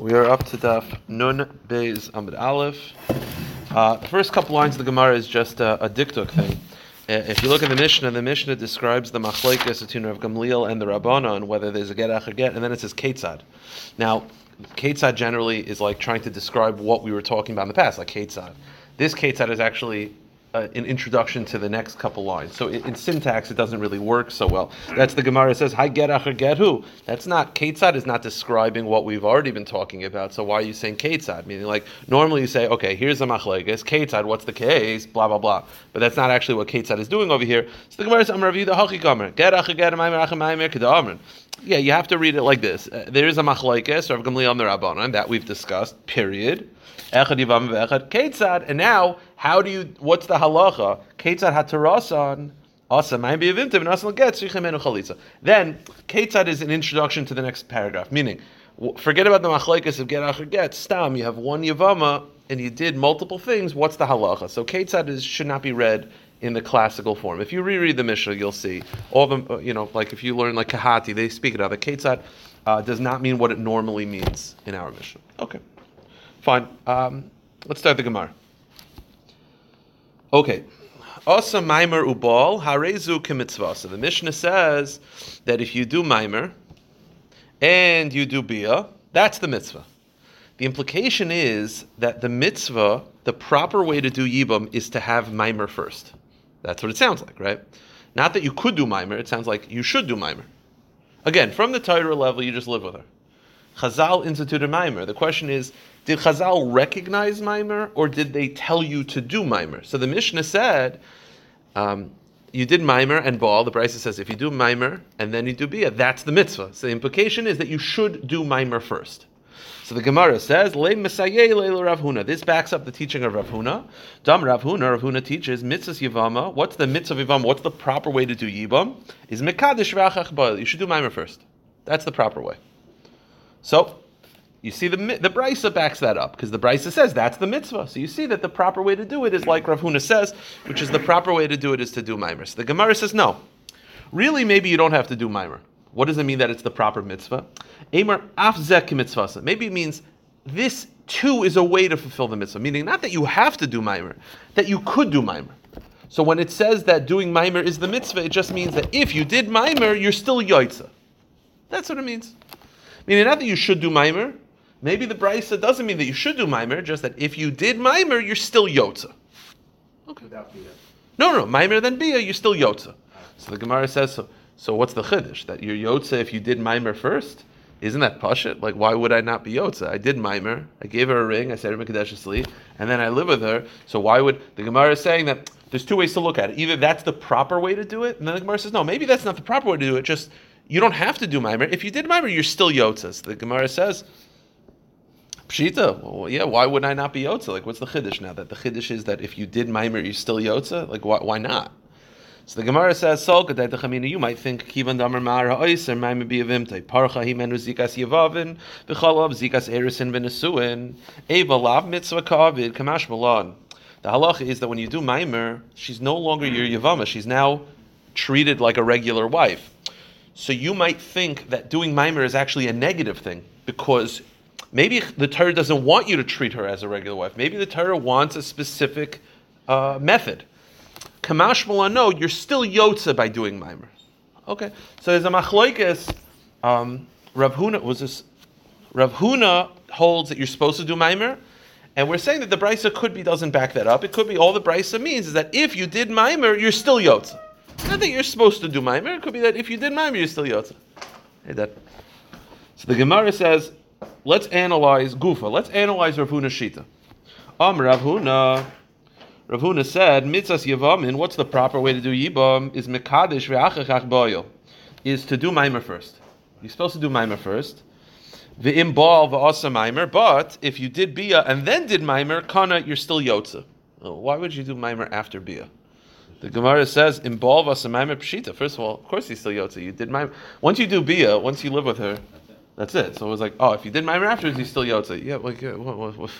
We are up to Daf Nun Beis Amid Aleph. Uh, the first couple lines of the Gemara is just a, a dikduk thing. Uh, If you look at the Mishnah, the Mishnah describes the machlekes between Rav Gamliel and the Rabbanon, whether there's a get or get, and then it says ketzad. Now, ketzad generally is like trying to describe what we were talking about in the past, like ketzad. This ketzad is actually uh, an introduction to the next couple lines. So in, in syntax, it doesn't really work so well. That's the Gemara says, "Hi get get who." That's not ketzad is not describing what we've already been talking about. So why are you saying ketzad? Meaning, like normally you say, "Okay, here's a machlekes ketzad. What's the case?" Blah blah blah. But that's not actually what ketzad is doing over here. So the Gemara says, "I'm the hachi gomer get acher get maimer acher maimer kedamrin." Yeah, you have to read it like this. Uh, there is a machlekes Rav Gamliel Rabbanon that we've discussed. Period. Echad yivam ve'echad ketzad. And now, how do you? What's the halacha? Ketzad hatarasan. Then ketzad is an introduction to the next paragraph. Meaning, forget about the machlekes of get acher get. Stam, you have one yavama and you did multiple things. What's the halacha? So ketzad is should not be read in the classical form. If you reread the Mishnah, you'll see all the uh, You know, like if you learn like Kehati, they speak it out. The ketzad uh, does not mean what it normally means in our Mishnah. Okay. Fine. Um, let's start the Gemara. Okay. Asa Maimer Ubal, Harezu Kimitzvah. So the Mishnah says that if you do Maimer and you do Bia, that's the mitzvah. The implication is that the mitzvah, the proper way to do Yibam is to have Maimer first. That's what it sounds like, right? Not that you could do Maimer, it sounds like you should do Maimer. Again, from the Torah level, you just live with her. Chazal instituted Maimer. The question is, did Chazal recognize Maimer or did they tell you to do Maimer? So the Mishnah said, um, you did Maimer and Baal. The Brisa says, if you do Maimer and then you do Bia, that's the mitzvah. So the implication is that you should do Maimer first. So the Gemara says, Le Mesaye Le Rav. This backs up the teaching of Rav Huna. Dam Rav Huna, Rav Huna teaches, Mitzvah Yivama. What's the mitzvah Yivama? What's the proper way to do Yivam? Is Mekadesh V'achach Baal. You should do Maimer first. That's the proper way. So, you see the the brisa backs that up because the brisa says that's the mitzvah. So you see that the proper way to do it is like Rav Huna says, which is the proper way to do it is to do mimer. So the Gemara says no. Really, maybe you don't have to do mimer. What does it mean that it's the proper mitzvah? Amar afzek mitzvah. Maybe it means this too is a way to fulfill the mitzvah. Meaning not that you have to do mimer, that you could do mimer. So when it says that doing mimer is the mitzvah, it just means that if you did mimer, you're still yoitza. That's what it means. Meaning not that you should do mimer. Maybe the brisa doesn't mean that you should do mimer, just that if you did mimer, you're still yotza. Okay. Without Bia. No, no, mimer then bia, you're still yotza. So the Gemara says so. So what's the chiddush that you're yotza if you did mimer first? Isn't that pashit? Like, why would I not be yotza? I did mimer. I gave her a ring. I said her mekadesh and then I live with her. So why would the Gemara is saying that? There's two ways to look at it. Either that's the proper way to do it, and then the Gemara says no. Maybe that's not the proper way to do it. Just you don't have to do Maimer. If you did Maimer, you're still yotza. So the Gemara says. Pshita, well, yeah. Why would I not be yotza? Like, what's the chiddush now? That the chiddush is that if you did Maimer, you're still yotza. Like, why, why not? So the Gemara says, "Sol kadei techamina." You might think kivan damer mara oiser be avimte parcha himenu zikas yavavin v'chalav zikas erisin v'nesuin eva mitzvah kavid kamash malon. The halacha is that when you do maimer, she's no longer your yavama. She's now treated like a regular wife. So you might think that doing mimer is actually a negative thing because maybe the Torah doesn't want you to treat her as a regular wife. Maybe the Torah wants a specific uh, method. Kamash no, you're still yotza by doing mimer. Okay, so there's a machloikis. Um, Rav Huna was this. Rav Huna holds that you're supposed to do mimer, and we're saying that the brisa could be doesn't back that up. It could be all the brisa means is that if you did mimer, you're still yotza. Not that you're supposed to do mimer. It could be that if you did mimer, you're still Yotze. Hey, that. So the Gemara says, let's analyze Gufa. Let's analyze Rav Huna's shita. Am Rav Huna. Rav Huna said, Mitzas Yavamin, what's the proper way to do Yibam? Is Mekadesh ve'achachach boyo. Is to do Maimer first. You're supposed to do Maimer first. Ve'im bal ve'asa Maimer, but if you did Bia and then did Maimer, Kana, you're still Yotza. Oh, why would you do Maimer after Bia? The Gemara says, "In bal v'asa Maimer pshita." First of all, of course he's still Yotza. You did Maimer. Once you do Bia, once you live with her, that's it. So it was like, oh, if you did Maimer afterwards, he's still Yotza. Yeah, like, yeah, what, what, what?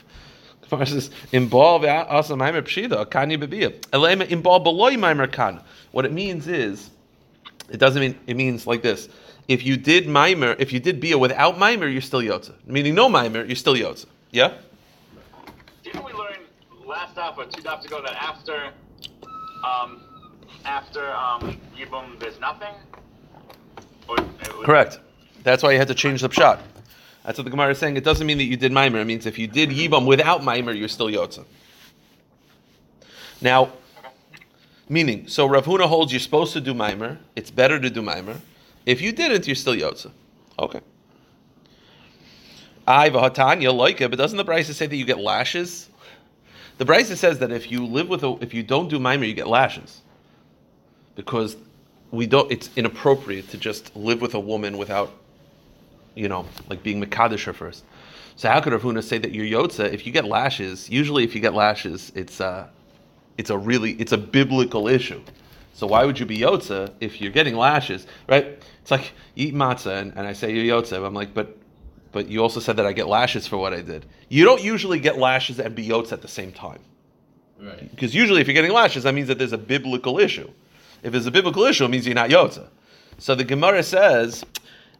Gemara says, "Imbal asa maimer pshida kani bebia." Elema imbal beloy maimer kan. What it means is, it doesn't mean it means like this. if you did mimer, if you did bia without mimer, you're still yotza. Meaning no mimer, you're still yotza. Yeah. Didn't we learn last stop or two stops ago that after, um, after um, Yibum, there's nothing? Or, Correct. That's why you had to change the pshat. That's what the Gemara is saying. It doesn't mean that you did mimer. It means if you did yibam without mimer, you're still yotza. Now, meaning, so Rav Huna holds you're supposed to do mimer. It's better to do mimer. If you didn't, you're still yotza. Okay. I have a Hatanya like it, but doesn't the Brisa say that you get lashes? The Brisa says that if you live with a, if you don't do mimer, you get lashes, because we don't. It's inappropriate to just live with a woman without, you know, like being mekadosh first. So how could Rav Huna say that you're yotza if you get lashes? Usually, if you get lashes, it's uh, it's a really it's a biblical issue. So why would you be yotza if you're getting lashes, right? It's like eat matzah and, and I say you're yotza. I'm like, but but you also said that I get lashes for what I did. You don't usually get lashes and be yotza at the same time. Right. Because usually if you're getting lashes, that means that there's a biblical issue. If there's a biblical issue, it means you're not yotza. So the Gemara says,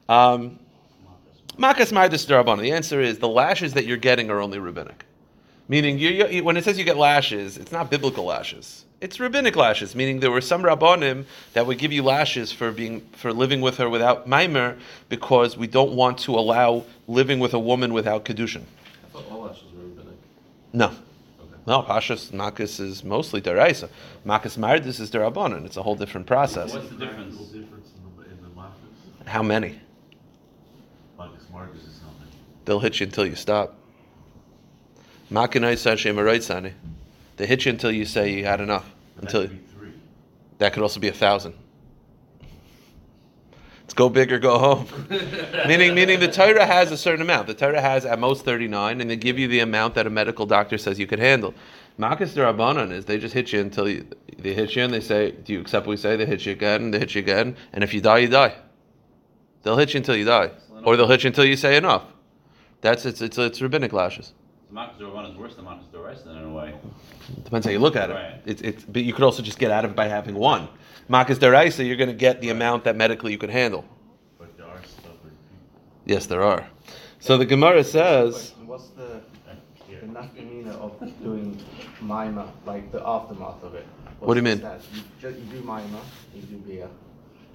um, Makas Mardis Darabana. The answer is the lashes that you're getting are only rabbinic. Meaning, you, you, when it says you get lashes, it's not biblical lashes. It's rabbinic lashes. Meaning, there were some rabbonim that would give you lashes for being for living with her without maimer because we don't want to allow living with a woman without kedushin. I thought all lashes were rabbinic. No, Okay. no. Pashas makas is mostly deraisa. Makas mardis is derabanan. It's a whole different process. What's the difference? Practical difference in the, in the markets? How many? Marcus Marcus is something. They'll hit you until you stop. Makanai Sashem Araitsani. They hit you until you say you had enough. But Until that could be three. that could also be a thousand. Let's go big or go home. meaning, meaning the Torah has a certain amount. The Torah has at most thirty nine, and they give you the amount that a medical doctor says you could handle. Makas Darabanan is they just hit you until you, they hit you and they say, "Do you accept what we say?" They hit you again, they hit you again, and if you die, you die. They'll hit you until you die, or they'll hit you until you say enough. That's it's it's, it's rabbinic lashes. The Marcus Dorvan is worse than Marcus Doraisa in a way. Depends how you look at it. Right. It's, it's, but you could also just get out of it by having one. Makas deraisa, you're going to get the amount that medically you could handle. But there are stubborn Yes, there are. So the Gemara says, What's the, uh, people. the nafkamina of doing mima, like the aftermath of it? What's What do you mean? status? You, ju- you do mima, you do bia.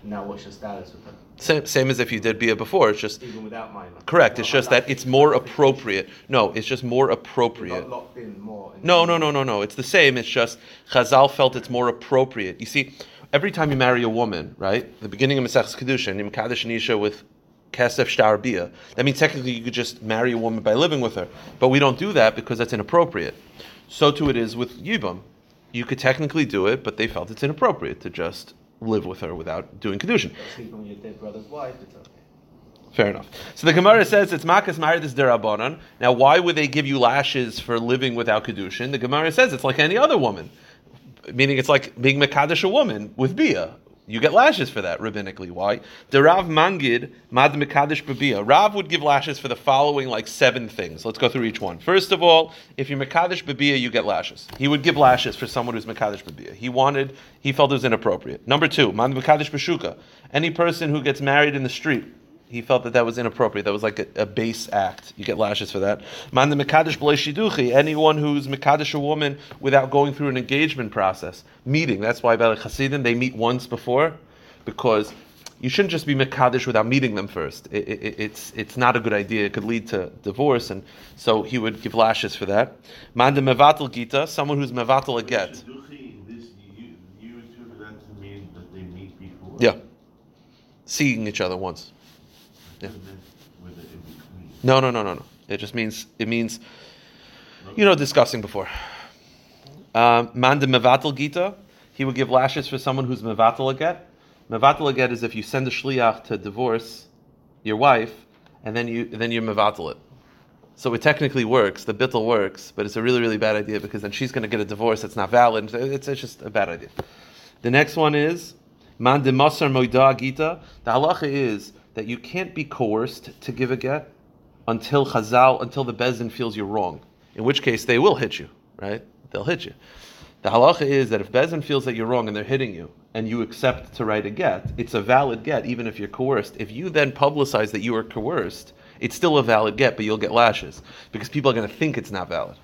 Now what's your status with her? same, same as if you did Bia before. It's just Even without mima. correct. It's just that it's more appropriate. No, it's just more appropriate. not locked in more. in- No, no, no, no, no. It's the same. It's just Chazal felt it's more appropriate. You see, every time you marry a woman, right? The beginning of Masechus Kedushin, Mekadesh an with Kesef Shtar Bia. That means technically you could just marry a woman by living with her, but we don't do that because that's inappropriate. So too it is with Yibam. You could technically do it, but they felt it's inappropriate to just live with her without doing Kedushin. Sleeping with your dead brother's wife, it's okay. Fair enough. So the Gemara says it's makas married maridis derabanan. Now, why would they give you lashes for living without kedushin? The Gemara says it's like any other woman, meaning it's like being mekadesh a woman with bia. You get lashes for that rabbinically. Why? The Rav Mangid mad mekadesh bebia. Rav would give lashes for the following like seven things. Let's go through each one. First of all, if you're mekadesh bebia, you get lashes. He would give lashes for someone who's mekadesh bebia. He wanted, he felt it was inappropriate. Number two, mad mekadesh beshuka. Any person who gets married in the street, he felt that that was inappropriate. That was like a, a base act. You get lashes for that. Man the mekadesh shiduchi. Anyone who's mekadesh a woman without going through an engagement process, meeting. That's why by the Hasidim they meet once before, because you shouldn't just be mekadesh without meeting them first. It, it, it's it's not a good idea. It could lead to divorce, and so he would give lashes for that. Man the mevatel gita. Someone who's mevatel a get. Shidduchi, this, you, you interpret that to mean that they meet before? Yeah, seeing each other once. Yeah. No, no, no, no, no. It just means it means you know discussing before. Um, Man de mevatel gita, he would give lashes for someone who's mevatel a get. Mevatel get is if you send a shliach to divorce your wife, and then you then you mevatel it. So it technically works, the bittel works, but it's a really really bad idea because then she's going to get a divorce that's not valid. It's, it's just a bad idea. The next one is man de masar moida gita. The halacha is that you can't be coerced to give a get until Chazal, until the Bezin feels you're wrong. In which case, they will hit you, right? They'll hit you. The halacha is that if Bezin feels that you're wrong and they're hitting you, and you accept to write a get, it's a valid get, even if you're coerced. If you then publicize that you were coerced, it's still a valid get, but you'll get lashes because people are going to think it's not valid.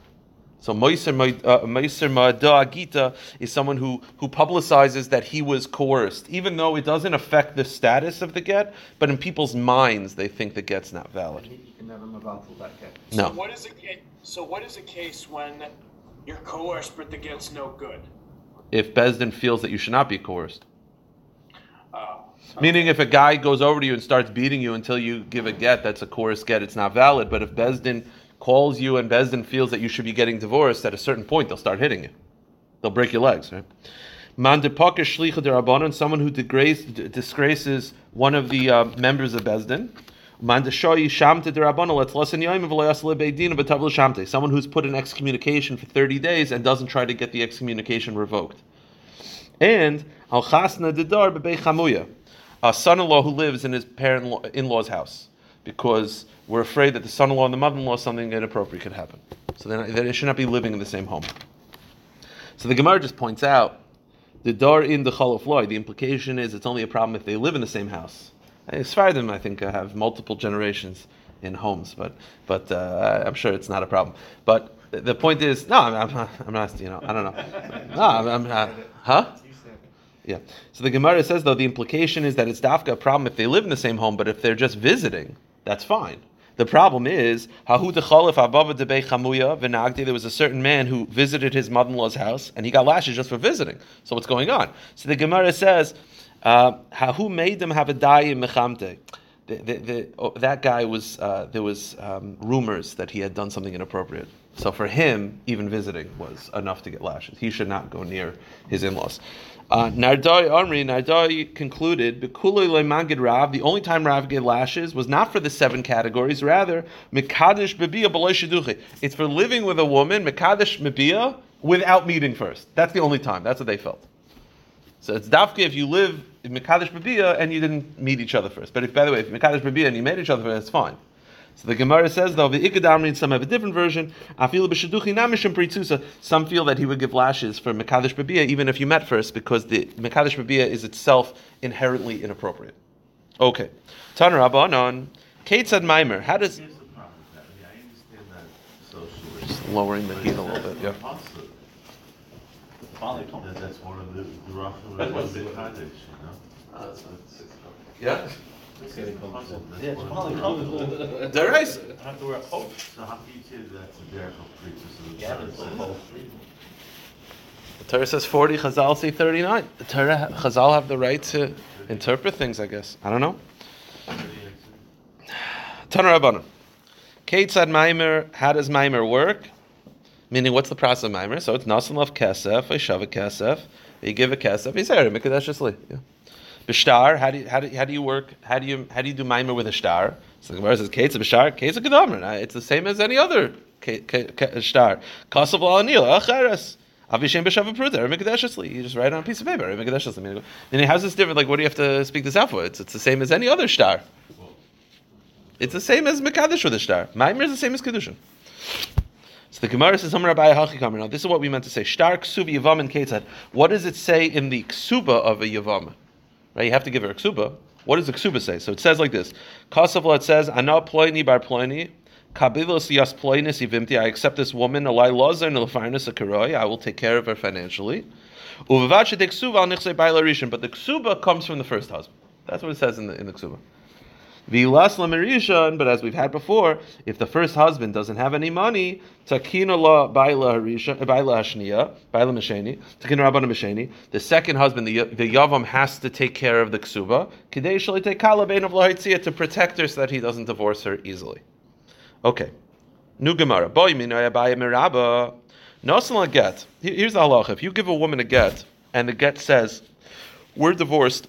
So Moiser uh, Ma'ada Gita is someone who, who publicizes that he was coerced, even though it doesn't affect the status of the get, but in people's minds they think the get's not valid. You can never move on that get. No. So what is a so what is a case when you're coerced but the get's no good? If Besdin feels that you should not be coerced. Oh. Meaning, if a guy goes over to you and starts beating you until you give a get, that's a coerced get, it's not valid. But if Besdin calls you and Besdin feels that you should be getting divorced, at a certain point, they'll start hitting you. They'll break your legs, right? Someone who degrace, d- disgraces one of the uh, members of shamte. Someone who's put in excommunication for 30 days and doesn't try to get the excommunication revoked. And al a son-in-law who lives in his parent in-law's house, because we're afraid that the son-in-law and the mother-in-law something inappropriate could happen. So they should not be living in the same home. So the Gemara just points out the door in the Cholof Loy. The implication is it's only a problem if they live in the same house. As them, I think, uh, have multiple generations in homes, but but uh, I'm sure it's not a problem. But the- point is, no, I'm, I'm, not, I'm not, you know, I don't know. No, I'm, I'm not, huh? Yeah. So the Gemara says though the implication is that it's dafka a problem if they live in the same home, but if they're just visiting, that's fine. The problem is. There was a certain man who visited his mother-in-law's house, and he got lashes just for visiting. So what's going on? So the Gemara says uh, hahu made them have a. The, the, oh, that guy was uh, there was um, rumors that he had done something inappropriate. So for him, even visiting was enough to get lashes. He should not go near his in-laws. Uh, Nehardai Amri, Nehardai concluded, "Bekuloi le'magid Rav, the only time Rav gave lashes was not for the seven categories, rather, B'loi Sheduchi. It's for living with a woman, without meeting first. That's the only time. That's what they felt. So it's dafke if you live in Mekadesh Bebia and you didn't meet each other first. But if, by the way, if Mekadesh Bebia and you met each other first, that's fine. So the Gemara says though the Ikadamrin, some have a different version. Afilu b'sheduchi namishim pritzusa. Some feel that he would give lashes for Mekadesh Bebia even if you met first because the Mekadesh Bebia is itself inherently inappropriate. Okay, Tan Rabbanon, Kate said Maimer. How does Here's the problem with that. I mean, I understand that socially. lowering the heat a little bit? Yeah. Possible. Finally told me. That that's one of the, the rough, a bit Kaddish, you know? Yeah. It's getting puzzled. That's Yeah, it's one of finally the- comfortable. Derice. I have to wear a coat. So how can you say that's a derech of preachers the Gavin's Torah? so. The Torah says 40, Chazal say 39. The Torah, Chazal have the right to interpret things, I guess. I don't know. Tanar Rabbanim. Kate said Maimer, how does Maimer work? Meaning, what's the process of Maimer? So it's Nasan Love Kesef, I shove a Kesef, you give a Kesef, you say, Mikadeshly. Yeah. Bishtar, how do you, how do, how do you work? How do you how do you do Maimer with a star? So the Gemara says, Kate's Bishtar, Kate's a It's the same as any other star. Kasav Anil, Acheres. Avishem b'shav pruder, mikadeshly. You just write it on a piece of paper, mikadeshly. Meaning, how's this different? Like, what do you have to speak this out for? It's, it's the same as any other star. It's the same as mekadesh with a star. Maimer is the same as kedushin. The Gemara says. Now, this is what we meant to say. Ksuba yavam and ketzad. What does it say in the ksuba of a yavam? Right, you have to give her a ksuba. What does the ksuba say? So it says like this: Kasavla it says, "Ana ploini bar ploini." Yas ploinis ivimti. I accept this woman. Alai lozer nilfarnis akaroi. I will take care of her financially. Uvavacha de ksuba al baila. But the ksuba comes from the first husband. That's what it says in the in the ksuba. But as we've had before, if the first husband doesn't have any money, takina la baila hashniya, baila mesheni, takina rabbana mesheni. The second husband, the yavam, has to take care of the ksuba. Kidei shali take kalabein of lahitzia to protect her so that he doesn't divorce her easily. Okay, new gemara. Boy minaya baya miraba. Nosan get. Here's the halacha: If you give a woman a get, and the get says, "We're divorced,"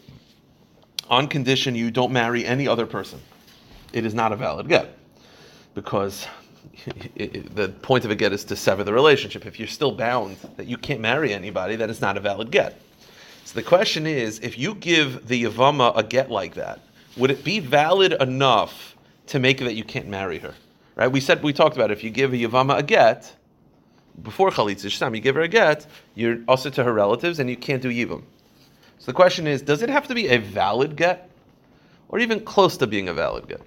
on condition you don't marry any other person. It is not a valid get because it, it- the point of a get is to sever the relationship. If you're still bound that you can't marry anybody, then it's not a valid get. So the question is, if you give the Yavama a get like that, would it be valid enough to make that you can't marry her? Right? We said we talked about it. if you give a Yavama a get, before chalitza shtam, you give her a get, you're also to her relatives, and you can't do yibum. So the question is, does it have to be a valid get, or even close to being a valid get?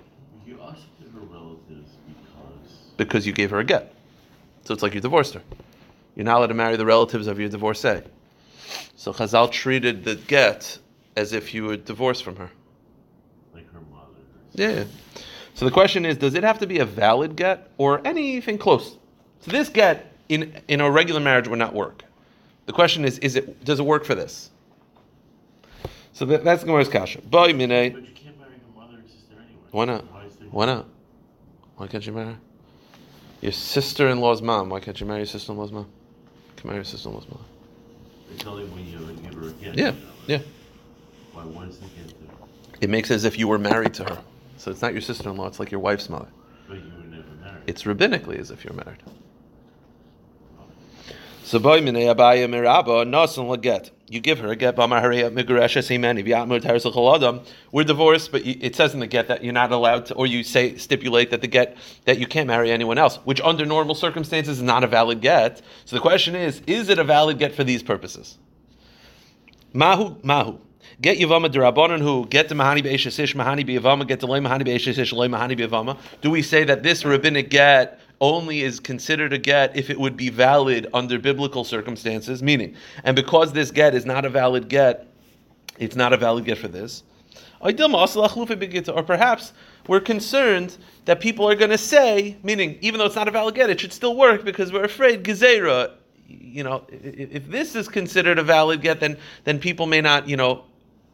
You asked her relatives because Because you gave her a get. So it's like you divorced her. You're not allowed to marry the relatives of your divorcee. So Chazal treated the get as if you were divorced from her. like her mother. Yeah. So the question is, does it have to be a valid get or anything close? So this get in in a regular marriage would not work. The question is, is it does it work for this? So that, that's Gemara's kasha. Boy mine. Eh? But you can't marry her mother and sister anyway. Why not? Why, is there- Why not? Why can't you marry her? your sister-in-law's mom? Why can't you marry your sister-in-law's mom? You can marry your sister-in-law's mom. It's only when you give her a gift. Yeah, you yeah. Why what is the gift? It makes it as if you were married to her. So it's not your sister-in-law. It's like your wife's mother. But you were never married. It's rabbinically as if you're married. So boy minei eh, abaya miraba nasan laget. You give her a get. We're divorced, but it says in the get that you're not allowed to, or you say stipulate that the get that you can't marry anyone else, which under normal circumstances is not a valid get. So the question is, is it a valid get for these purposes? Mahu mahu. Get Yavama Durabanan who get the Mahani Be'eshesish, Mahani Be'avama, get the Loy Mahani Be'eshesish, Loy Mahani Be'avama. Do we say that this rabbinic get only is considered a get if it would be valid under biblical circumstances? Meaning, and because this get is not a valid get, it's not a valid get for this. Or perhaps we're concerned that people are going to say, meaning, even though it's not a valid get, it should still work because we're afraid Gezerah, you know, if this is considered a valid get, then then people may not, you know,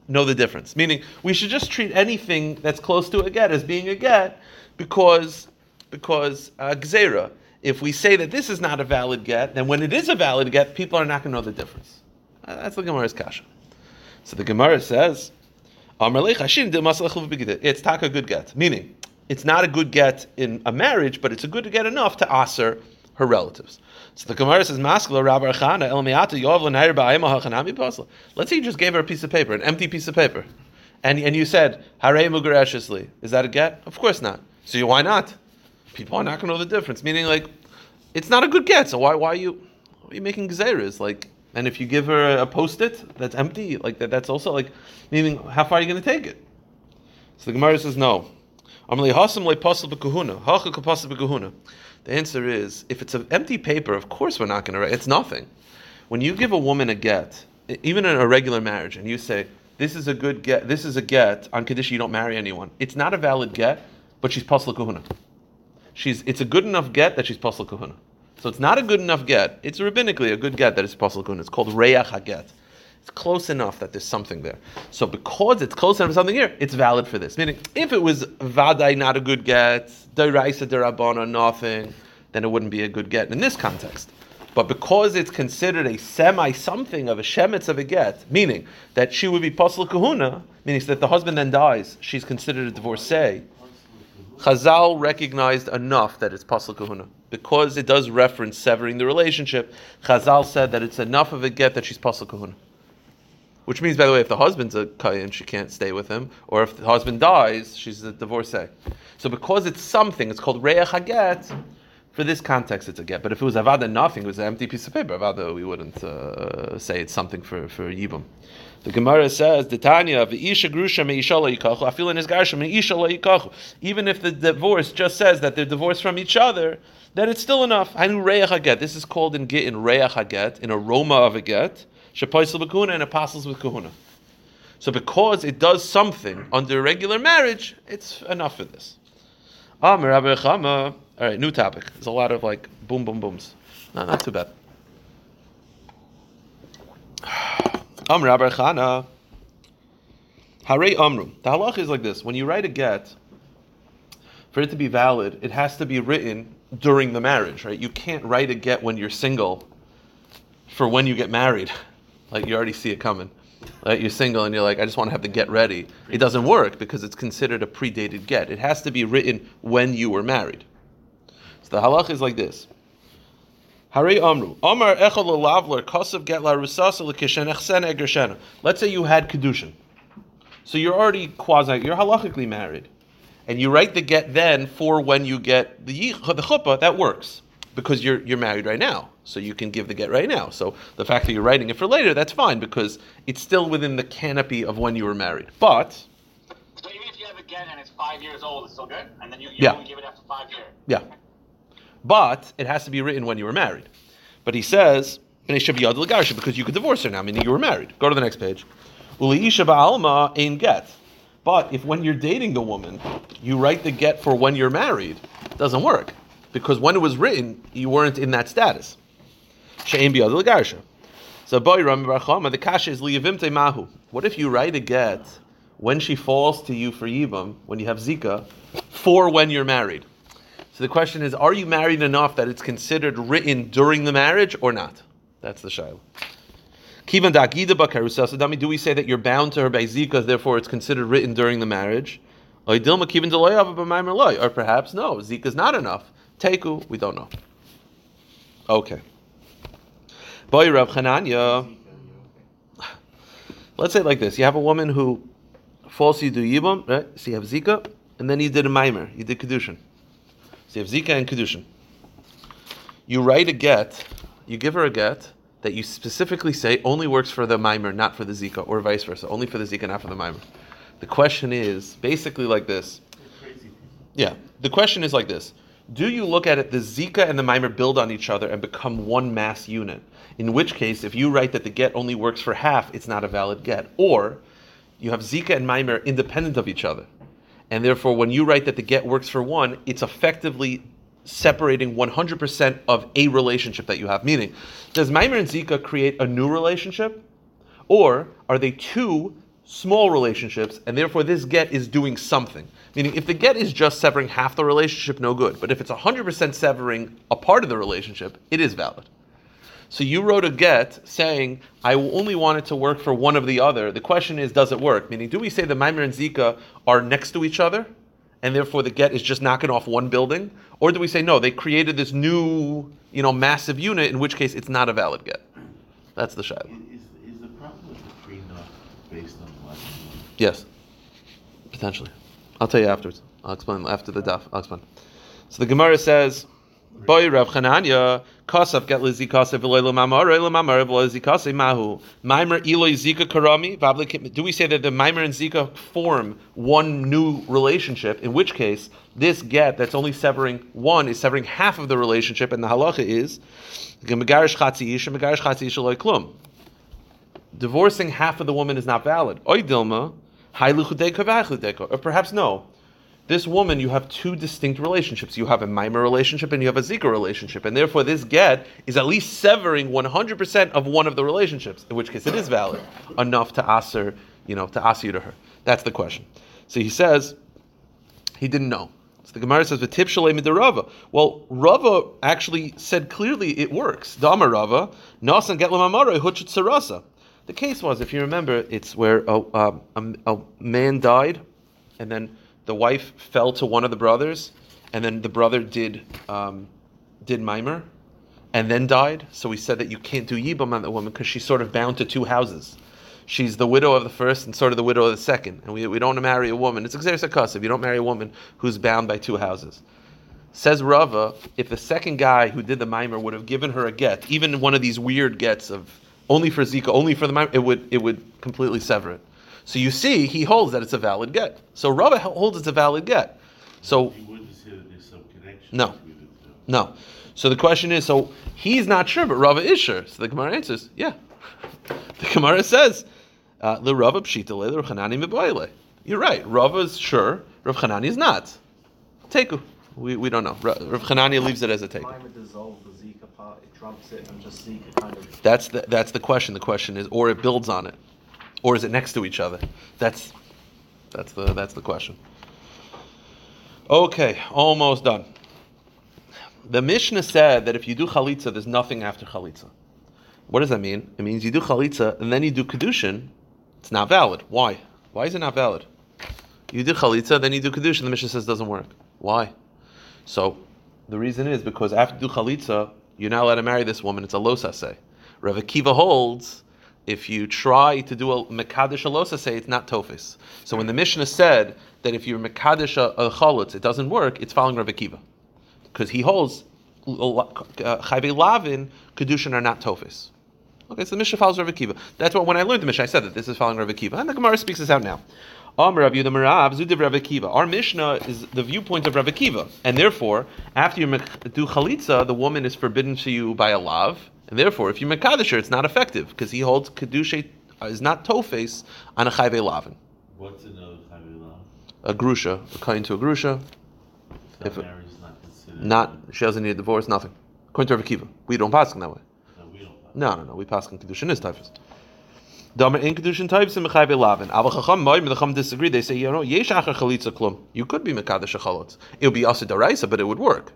know the difference. Meaning, we should just treat anything that's close to a get as being a get because because uh, gzera. If we say that this is not a valid get, then when it is a valid get, people are not going to know the difference. Uh, that's the Gemara's kasha. So the Gemara says, it's taka good get. Meaning, it's not a good get in a marriage, but it's a good get enough to aser her relatives. So the Gemara says, "Maskala Rabbi Chana el miata yov l'nair ba'ayim hachanami pasla." Let's say you just gave her a piece of paper, an empty piece of paper, and and you said, "Harei mugareshesli." Is that a get? Of course not. So why not? People are not going to know the difference. Meaning, like, it's not a good get. So why why are you why are you making gzeras? Like, and if you give her a post-it that's empty, like that, that's also like, meaning, how far are you going to take it? So the Gemara says no. The answer is, if it's an empty paper, of course we're not going to write. It's nothing. When you give a woman a get, even in a regular marriage, and you say, this is a good get, this is a get on condition you don't marry anyone, it's not a valid get, but she's pasal kahuna. She's, it's a good enough get that she's pasal kahuna. So it's not a good enough get. It's rabbinically a good get that is pasal kahuna. It's called reyach haget. It's close enough that there's something there. So because it's close enough to something here, it's valid for this. Meaning, if it was vadai not a good get, deraisa derabana nothing, then it wouldn't be a good get in this context. But because it's considered a semi something of a shemitz of a get, meaning that she would be pasal kahuna, meaning that the husband then dies, she's considered a divorcee. Chazal recognized enough that it's pasal kahuna because it does reference severing the relationship. Chazal said that it's enough of a get that she's pasal kahuna. Which means, by the way, if the husband's a kayan, she can't stay with him, or if the husband dies, she's a divorcee. So because it's something, it's called reach haget. For this context, it's a get. But if it was avada nothing, it was an empty piece of paper. Avada, we wouldn't uh, say it's something for for yibum. The Gemara says, "The Tanya v'isha grusha meisha lo yikachu, afil in his garsha yikachu." Even if the divorce just says that they're divorced from each other, then it's still enough. Hanu reach haget. This is called in get in reach haget, in aroma of a get. Shapaisel b'kuna and apostles with kahuna. So because it does something under regular marriage, it's enough for this. Amr. All right, new topic. There's a lot of like boom, boom, booms. No, not too bad. Amr Rabbi Chana. Hare Amru. The halach is like this: when you write a get, for it to be valid, it has to be written during the marriage, right? You can't write a get when you're single for when you get married. Like you already see it coming. Like you're single and you're like, I just want to have the get ready. It doesn't work because it's considered a predated get. It has to be written when you were married. So the halach is like this. Hare Amru. Amar echol lavler kasav get la rusasa l'kishen echsen egershena. Let's say you had kedushin. So you're already quasi, you're halachically married. And you write the get then for when you get the, yich- the chuppah, that works. because you're you're married right now, so you can give the get right now. So the fact that you're writing it for later, that's fine because it's still within the canopy of when you were married. But So even if you have a get and it's five years old, it's still good, and then you, you Yeah. only give it after five years. But it has to be written when you were married. But he says because you could divorce her now, meaning you were married. Go to the next page. Ba'alma ein get. But if when you're dating the woman, you write the get for when you're married, doesn't work. Because when it was written, you weren't in that status. She'ein biyad l'garsha. So boy Rami Bar Chama, the kasha is liyavimte mahu. What if you write a get when she falls to you for yibam, when you have zika, for when you're married? The question is, are you married enough that it's considered written during the marriage or not? That's the shaila. Kivan Dami, do we say that you're bound to her by zika, therefore it's considered written during the marriage? Or perhaps no, zika is not enough. Teku, we don't know. Okay. Boy Rav Chananya. Let's say like this: You have a woman who you do yibam, right? So you have zika, and then you did a mimer, you did kedushin. So you have zika and kedushin. You write a get, you give her a get that you specifically say only works for the mimer, not for the zika, or vice versa, only for the zika, not for the mimer. The question is basically like this. Yeah, the question is like this. Do you look at it, the Zika and the Mimer build on each other and become one mass unit? In which case, if you write that the get only works for half, it's not a valid get. Or you have Zika and Mimer independent of each other. And therefore, when you write that the get works for one, it's effectively separating 100% of a relationship that you have. Meaning, does Mimer and Zika create a new relationship? Or are they two small relationships, and therefore this get is doing something? Meaning, if the get is just severing half the relationship, no good. But if it's 100% severing a part of the relationship, it is valid. So you wrote a get saying, I only want it to work for one of the other. The question is, does it work? Meaning, do we say the Maimer and Zika are next to each other, and therefore the get is just knocking off one building? Or do we say, no, they created this new, you know, massive unit, in which case it's not a valid get? That's the shadow. Is, is the problem with the prenup based on what? Yes, potentially. I'll tell you afterwards. I'll explain after the daf. I'll explain. So the Gemara says, "Boy Rav Chananya, Kosaf get lizi Kosaf v'loy lemamar lemamar v'loy zikase mahu Maimer Eloi Zika Karami v'avle Kim-" Do we say that the Maimer and Zika form one new relationship? In which case, this get that's only severing one is severing half of the relationship, and the halacha is Megarish Chatzi Isha Megarish Chatzi loy klum divorcing half of the woman is not valid. Oy dilma. Or perhaps no. This woman, you have two distinct relationships. You have a Maimer relationship and you have a Zika relationship. And therefore, this get is at least severing 100% of one of the relationships, in which case it is valid enough to aser, you know, to ask you to her. That's the question. So he says, he didn't know. So the Gemara says, "V'tip shalei midarava." Well, Rava actually said clearly it works. Dama Rava, nasan get lemamara huchit sarasa. The case was, if you remember, it's where a, um, a, a man died, and then the wife fell to one of the brothers, and then the brother did um, did mimer, and then died. So we said that you can't do yibam on the woman because she's sort of bound to two houses. She's the widow of the first and sort of the widow of the second. And we, we don't want to marry a woman. It's exeris if you don't marry a woman who's bound by two houses. Says Rava, if the second guy who did the mimer would have given her a get, even one of these weird gets of only for Zika, only for the mimer, it would it would completely sever it. So you see, he holds that it's a valid get. So Rava holds it's a valid get. So You wouldn't say that there's some connection No. between the two. no. So the question is, so he's not sure, but Rava is sure. So the Gemara answers, yeah. The Gemara says, uh, "The Rava pshita le Rav Chanani mebayle." You're right. Rava's sure. Rav Chanani is not. Teku. We, we don't know. Ra- Rav Chanani leaves it as a teku. Mimer dissolve the Zika part, it trumps it, and just Zika kind of. That's the, that's the question. The question is, or it builds on it, or is it next to each other? That's that's the that's the question. Okay, almost done. The Mishnah said that if you do chalitza, there's nothing after chalitza. What does that mean? It means you do chalitza and then you do kedushin. It's not valid. Why? Why is it not valid? You do chalitza, then you do kedushin. The Mishnah says doesn't work. Why? So the reason is because after you do chalitza, you're not allowed to marry this woman. It's a losase. Rav Akiva holds if you try to do a mekadesh a losase, it's not tofis. So when the Mishnah said that if you're mekadesh a, chalutz, it doesn't work, it's following Rav Akiva because he holds uh, chayve lavin kedushin are not tofis. Okay, so the Mishnah follows Rav Akiva. That's what when I learned the Mishnah, I said that this is following Rav Akiva, and the Gemara speaks this out now. Amr Rav Yehuda Marav Zudiv Rav Akiva. Our Mishnah is the viewpoint of Rav Akiva, and therefore, after you do chalitza, the woman is forbidden to you by a lav, and therefore, if you mekadosh her, it's not effective because he holds kedusha uh, is not tofes on a chayve lavin, What's another Chavilah? a grusha, according to a grusha, If If it- marriage is not considered. not she doesn't need a divorce, nothing. According to Rav Akiva, we don't pass in that way. No, we don't. No, no, no. We pass on kedushin is tofis. Damer in kedushin tofis and mechayve lavin. Aval chacham moed the chacham disagree. They say you know yesh acher chalitza klum. You could be mekadosh chalot. It would be asa daraisa, but it would work.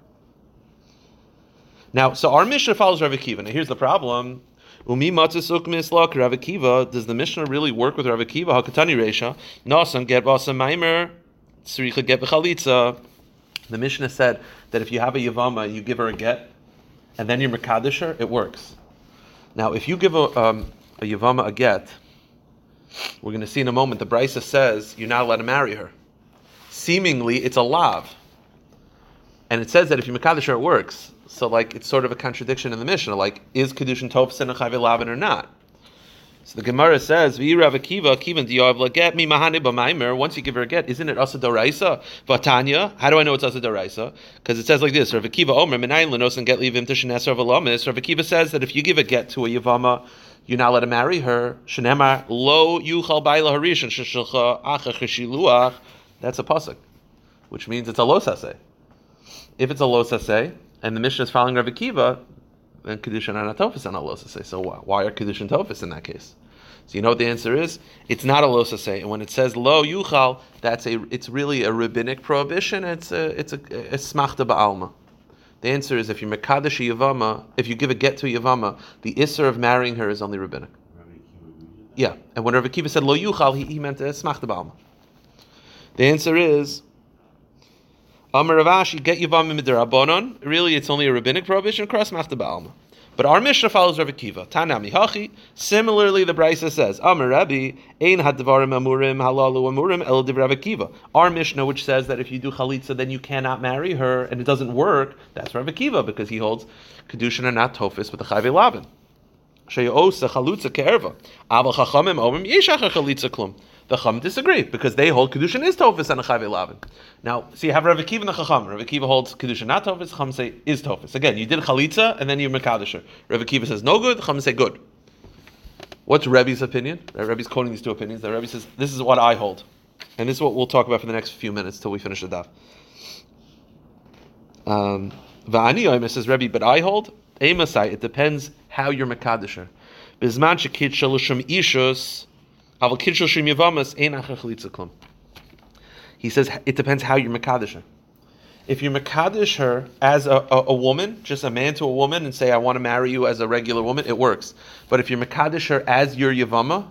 Now, so our Mishnah follows Rav Akiva. Now, here's the problem. Umi matzis ukmis lak Rav Akiva. Does the Mishnah really work with Rav Akiva? Hakatani reisha. Nasan get vasa maimer. Tzricha get v'chalitza. The Mishnah said that if you have a yavama you give her a get, and then you mekadosh her, it works. Now, if you give a, um, a Yavama a get, we're going to see in a moment, the Brisa says you're not allowed to marry her. Seemingly, it's a lav. And it says that if you Mekadosh her, it works. So, like, it's sort of a contradiction in the Mishnah. Like, is Kedushin Tofs and Chayve or not? So the Gemara says, "V'irav Akiva, Akiva diyav b'maimer." Once you give her a get, isn't it asa doraisa? Vatanya, how do I know it's asa doraisa? Because it says like this: Rav Akiva Omer menayin and get leavim to sheneser v'lomis. Rav Akiva says that if you give a get to a yavama, you're not allowed to marry her. Shenemar lo yuchal baila harishon sheshilcha acha. That's a pasuk, which means it's a losase. If it's a losase, and the mission is following Rav Akiva, then kedushin are not tofis and a losase. So why, why are kedushin tofis in that case? So you know what the answer is? It's not a losase, and when it says lo yuchal, that's a it's really a rabbinic prohibition. It's a it's a, a smachta ba'alma. The answer is if you mekadosh yavama, if you give a get to yavama, the isser of marrying her is only rabbinic. Yeah, and when Rav Akiva said lo yuchal, he, he meant a smachta ba'alma. The answer is. Amar Rav Ashi, get Yavam midrabanon. Really, it's only a rabbinic prohibition. Cross machta ba'alma. But our Mishnah follows Rav Akiva. Tanami hachi. Similarly, the Brisa says, Amar Rabbi, ein hadvarim amurim halalu amurim el Rav Akiva. Our Mishnah, which says that if you do chalitza, then you cannot marry her, and it doesn't work. That's Rav Akiva because he holds kedushin and not tofis with the chayve lavin. Sheyosa chalutza ke'erva. Aval chachamim omrim yeshacha chalitza klum. The Chum disagree because they hold kedushin is tofis and a chayve lavin. Now, so you have Rav Akiva and the Chacham. Rav Akiva holds kedushin not tofis. Chum say is tofis. Again, you did chalitza and then you mekadosh her. Rav Akiva says no good. Chum say good. What's Rebbe's opinion? Uh, Rebbe's quoting these two opinions. The Rebbe says this is what I hold, and this is what we'll talk about for the next few minutes till we finish the daf. Um, Va'ani says Rebbe, but I hold Amasai. It depends how you're mekadosher. Bizman shekid shalushim ishus, He says it depends how you're mekadosher. If you mekadosh her as a, a, a woman, just a man to a woman, and say I want to marry you as a regular woman, it works. But if you mekadosh her as your yavama,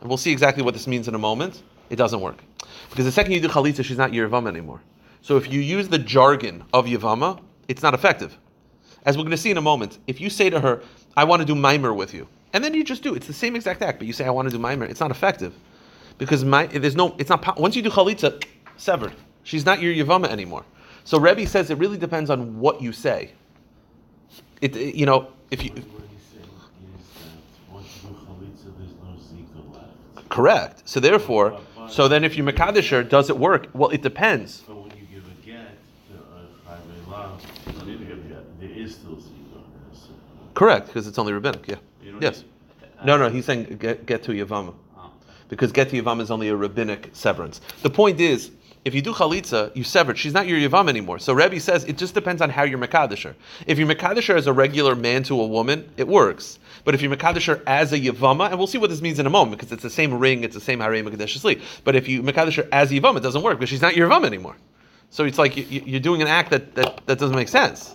and we'll see exactly what this means in a moment, it doesn't work. Because the second you do chalitza, she's not your yavama anymore. So if you use the jargon of yavama, it's not effective. As we're going to see in a moment, if you say to her, I want to do mimer with you, and then you just do, it's the same exact act, but you say, I want to do mimer, it's not effective. Because my, there's no, it's not, once you do chalitza, severed. She's not your yavama anymore. So Rebbe says it really depends on what you say. It, it- you know, if you, What he's saying is that once you do chalitza, there's no zika left. correct. So therefore, so then if you mekadosh her, does it work? Well, it depends. So when you give a get to a chayve lav, you didn't give a get, there is still zika. a sense. Correct, because it's only rabbinic, yeah. Yes. No, no, he's saying get, get to Yavama. Oh. Because get to Yavama is only a rabbinic severance. The point is, if you do chalitza, you severed. She's not your Yavam anymore. So Rebbe says it just depends on how you're Mekadosh If you're Mekadosh as a regular man to a woman, it works. But if you're Mekadosh as a Yavama, and we'll see what this means in a moment, because it's the same ring, it's the same Harei Mekadesh Asli. But if you Mekadosh as a Yavam, it doesn't work, because she's not your Yavam anymore. So it's like you, you're doing an act that, that, that doesn't make sense.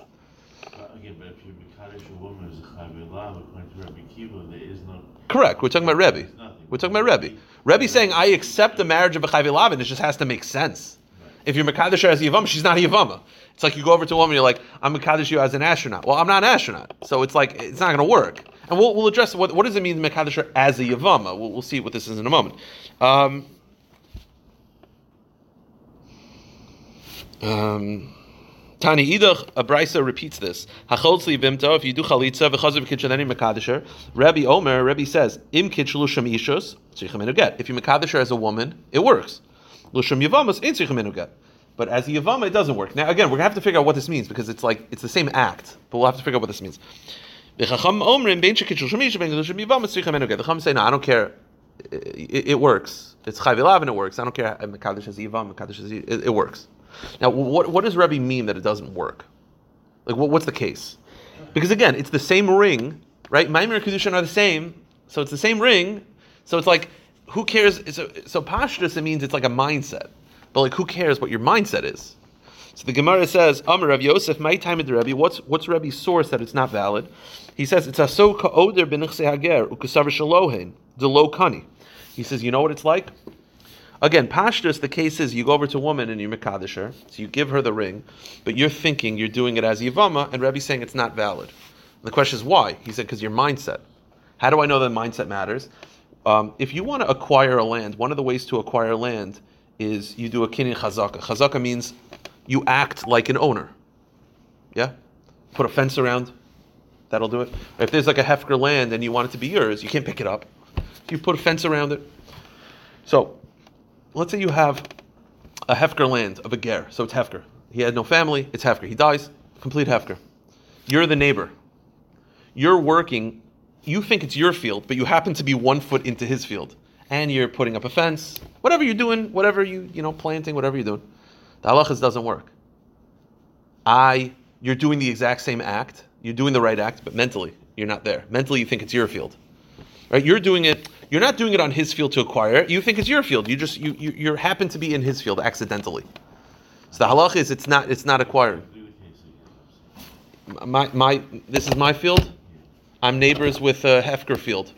Uh, Again, but if you Mekadosh a woman as a chayve lav, according to Rabbi Kiva, there is no. Correct. We're talking about Rebbe. We're talking about Rebbe. Rebbe's saying, I accept the marriage of a Chayv Lavin, it just has to make sense. If you're Mekadosh her as a Yavama, she's not a Yavama. It's like you go over to a woman, you're like, I'm Mekadosh you as an astronaut. Well, I'm not an astronaut. So it's like, it's not going to work. And we'll, we'll address what, what does it mean Mekadosh her as a Yavama. We'll, we'll see what this is in a moment. Um, um, Tani Idach, a Brisa repeats this. Hacholzli bimto, if you do chalitza, v'chazer v'kitchen any mekadisher. Rabbi Omer, Rabbi says, im kitchelu shem ishus, tzrichem get. If you mekadisher as a woman, it works. Lusham yavamas, ain't tzrichem get. But as a yavama, it doesn't work. Now, again, we're gonna have to figure out what this means because it's like it's the same act, but we'll have to figure out what this means. The Chacham say, no, I don't care. It, it works. It's chayvilav and it works. I don't care. Mekadosh as yavam, mekadosh as it, it works. Now, what, what does Rebbe mean that it doesn't work? Like, what, what's the case? Because again, it's the same ring, right? Maimer and Kedushin are the same, so it's the same ring. So it's like, who cares? So, so Pashtus, it means it's like a mindset. But like, who cares what your mindset is? So the Gemara says, Amar Rav Yosef, my time at the Rebbe, what's, what's Rebbe's source that it's not valid? He says, it's a so ka'oder b'nichse hager, shalohen, the low kani. He says, you know what it's like? Again, pashtus, the case is you go over to a woman and you mekadosh her, so you give her the ring, but you're thinking you're doing it as yivama, and Rebbe's saying it's not valid. And the question is why? He said, because your mindset. How do I know that mindset matters? Um, if you want to acquire a land, one of the ways to acquire land is you do a kinyan chazaka. Chazaka means you act like an owner. Yeah? Put a fence around, that'll do it. If there's like a hefker land and you want it to be yours, you can't pick it up. You put a fence around it. So, let's say you have a hefker land of a ger, so it's hefker. He had no family, it's hefker. He dies, complete hefker. You're the neighbor. You're working, you think it's your field, but you happen to be one foot into his field. And you're putting up a fence, whatever you're doing, whatever you, you know, planting, whatever you're doing. The halachas doesn't work. I, you're doing the exact same act, you're doing the right act, but mentally, you're not there. Mentally, you think it's your field. Right? You're doing it. You're not doing it on his field to acquire it. You think it's your field. You just you you, you happen to be in his field accidentally. So the halach is it's not it's not acquired. My my this is my field. I'm neighbors with a Hefker field.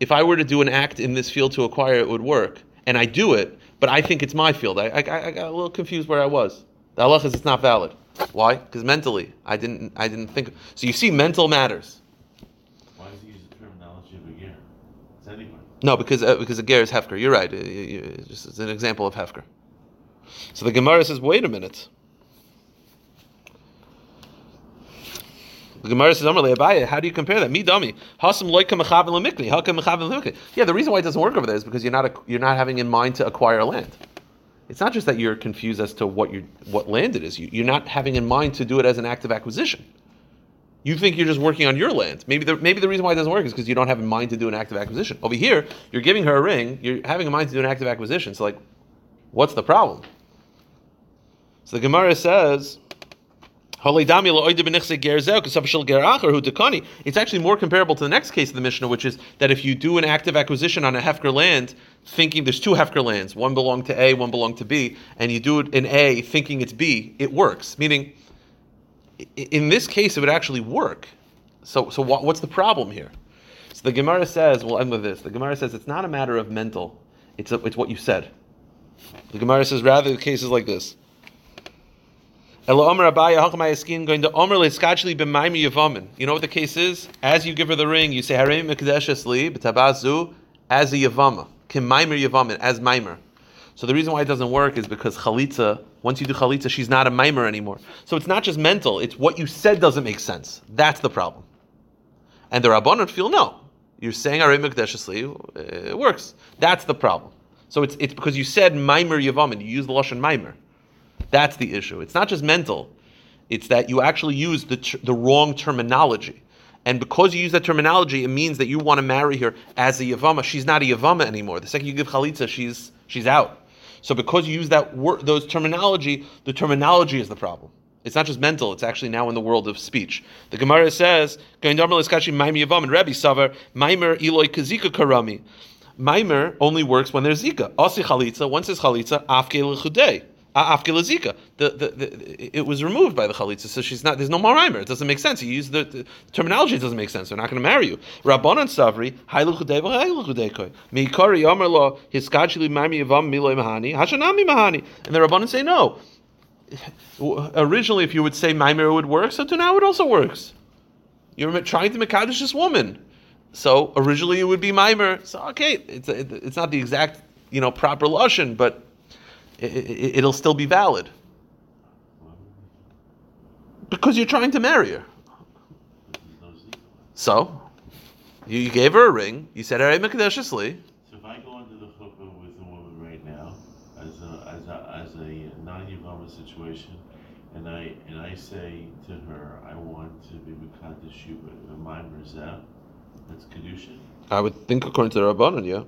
If I were to do an act in this field to acquire it, would work, and I do it, but I think it's my field. I, I, I got a little confused where I was. The halach is it's not valid. Why? Because mentally, I didn't I didn't think. So you see, mental matters. Why does he use the terminology of a ger? It's anybody. No, because uh, because a ger is hefker. You're right. It- It's an example of hefker. So the Gemara says, wait a minute. The Gemara says, Amar Abaye, how do you compare that? Me dummy. Hasam loika mechaven lemikni. How come mechaven lemikni? Yeah, the reason why it doesn't work over there is because you're not you're not having in mind to acquire land. It's not just that you're confused as to what you what land it is. You, you're not having in mind to do it as an act of acquisition. You think you're just working on your land. Maybe the, maybe the reason why it doesn't work is because you don't have in mind to do an active acquisition. Over here, you're giving her a ring, you're having in mind to do an active acquisition. So, like, what's the problem? So the Gemara says, it's actually more comparable to the next case of the Mishnah, which is that if you do an active acquisition on a Hefker land, thinking there's two Hefker lands, one belong to A, one belong to B, and you do it in A thinking it's B, it works. Meaning, in this case, it would actually work. So, so what, what's the problem here? So the Gemara says, we'll end with this. The Gemara says it's not a matter of mental; it's a, it's what you said. The Gemara says rather the case is like this. You know what the case is? As you give her the ring, you say Harei mekadesh li b'tabazu as a yavama, kim maimer as maimer. So the reason why it doesn't work is because chalitza. Once you do chalitza, she's not a maimer anymore. So it's not just mental; it's what you said doesn't make sense. That's the problem. And the rabbanon feel no. You're saying Harei mekadesh li, it works. That's the problem. So it's it's because you said maimer yavamin. You use the lashon maimer. That's the issue. It's not just mental; it's that you actually use the the wrong terminology, and because you use that terminology, it means that you want to marry her as a yavama. She's not a yavama anymore. The second you give chalitza, she's she's out. So because you use that word, those terminology, the terminology is the problem. It's not just mental; it's actually now in the world of speech. The Gemara says, "Going Rebbe Savar Maimer Eloi Kazika Karami." Maimer only works when there's zika. Asi chalitza. Once there's chalitza, afke lechudei. Afke lezika. The, the, the, it was removed by the chalitza, so she's not. There's no more maimer. It doesn't make sense. You use the, the terminology. It doesn't make sense. They're not going to marry you. Rabbanan savri hailu chudei v'hailu chudei koi. Meikari yomer lo hiskachili maimer yavam miloi mahani hashanami mahani. And the rabbanan say no. Originally, if you would say maimer would work, so to now it also works. You're trying to mekadosh this woman. So originally it would be mimer. So okay, it's it, it's not the exact you know proper lashon, but it, it'll still be valid. Because you're trying to marry her. There's no zika. So, you, you gave her a ring. You said, "Alright, Mekadesh Li." So if I go into the chuppah with a woman right now, as a as a as a non-yavama situation, and I and I say to her, I want to be mekadesh you with a mimer zeh, that's kedushin. I would think according to the Rabbanon, yeah.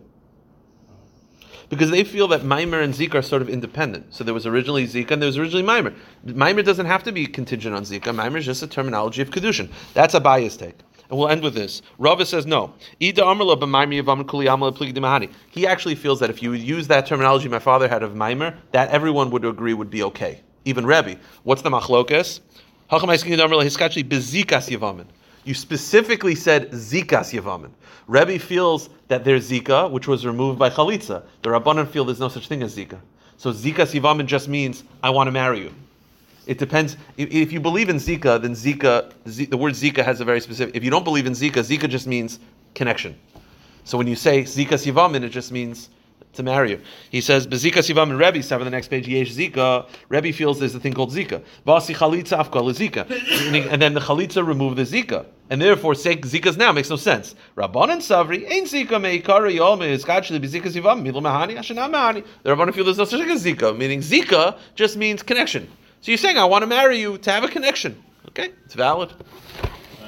Because they feel that Maimer and Zika are sort of independent. So there was originally Zika and there was originally Maimer. Maimer doesn't have to be contingent on Zika. Maimer is just a terminology of Kedushin. That's a bias take. And we'll end with this. Rava says no. He actually feels that if you use that terminology my father had of Maimer, that everyone would agree would be okay. Even Rebbe. What's the machlokas? You specifically said zikas yavamin. Rebbe feels that there's zika, which was removed by chalitza. The Rabbanan feel there's no such thing as zika. So zikas yavamin just means I want to marry you. It depends. If, you believe in zika, then zika, the word zika has a very specific. If you don't believe in zika, zika just means connection. So when you say zikas yavamin, it just means to marry you. He says, Bezika Sivam and Rebbe, on the next page, Yesh Zika. Rebbe feels there's a thing called Zika. Vasi Chalitza Afkal Zika. And then the Chalitza removed the Zika. And therefore, Zika's now makes no sense. Rabbanan Savri, ain't Zika meikara yom is actually Bezika Sivam, Milo Mahani, Ashana Mahani. The Rabban feel there's no such thing as Zika, meaning Zika just means connection. So you're saying, I want to marry you to have a connection. Okay, it's valid.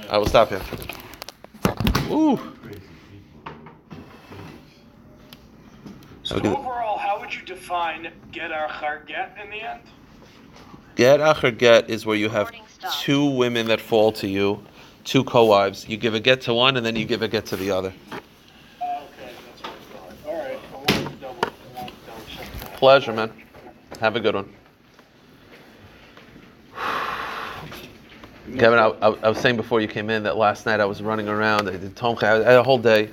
I will stop here. Ooh. So Okay. overall, how would you define get acher get in the end? Get acher get is where you have two women that fall to you, two co-wives. You give a get to one, and then you give a get to the other. Uh, okay, that's what All right, I to double, I to double. Pleasure, man. Have a good one. Kevin, I, I, I was saying before you came in that last night I was running around. I did Tomcha. I had a whole day.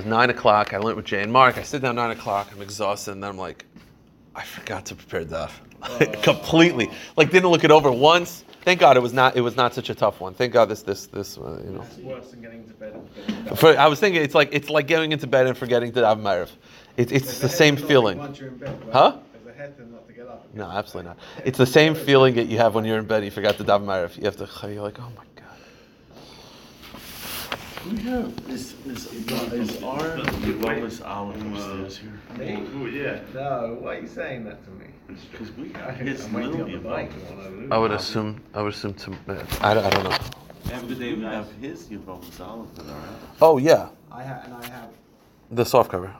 It was nine o'clock. I went with Jay and Mark. I sit down nine o'clock. I'm exhausted, and then I'm like, I forgot to prepare daf completely. Like didn't look it over once. Thank God it was not. It was not such a tough one. Thank God this this this uh, you know. It's worse than getting to bed and For, I was thinking it's like it's like going into bed and forgetting to have Ma'ariv. It, it's the same feeling. Once you're in bed, Huh? There's a head to not to get up. No, absolutely not. It's the same feeling that you have when you're in bed. And you forgot to daven Ma'ariv. You have to. You're like, oh my god. We have, is, is, is our Yavamas olive upstairs here? Me? yeah. No, why are you saying that to me? Because we I, got his I'm on the bike. I would assume. I would assume to. I, don't- I don't know. After they have his Yavamas olive in our house. Oh yeah, I have, and I have the soft cover.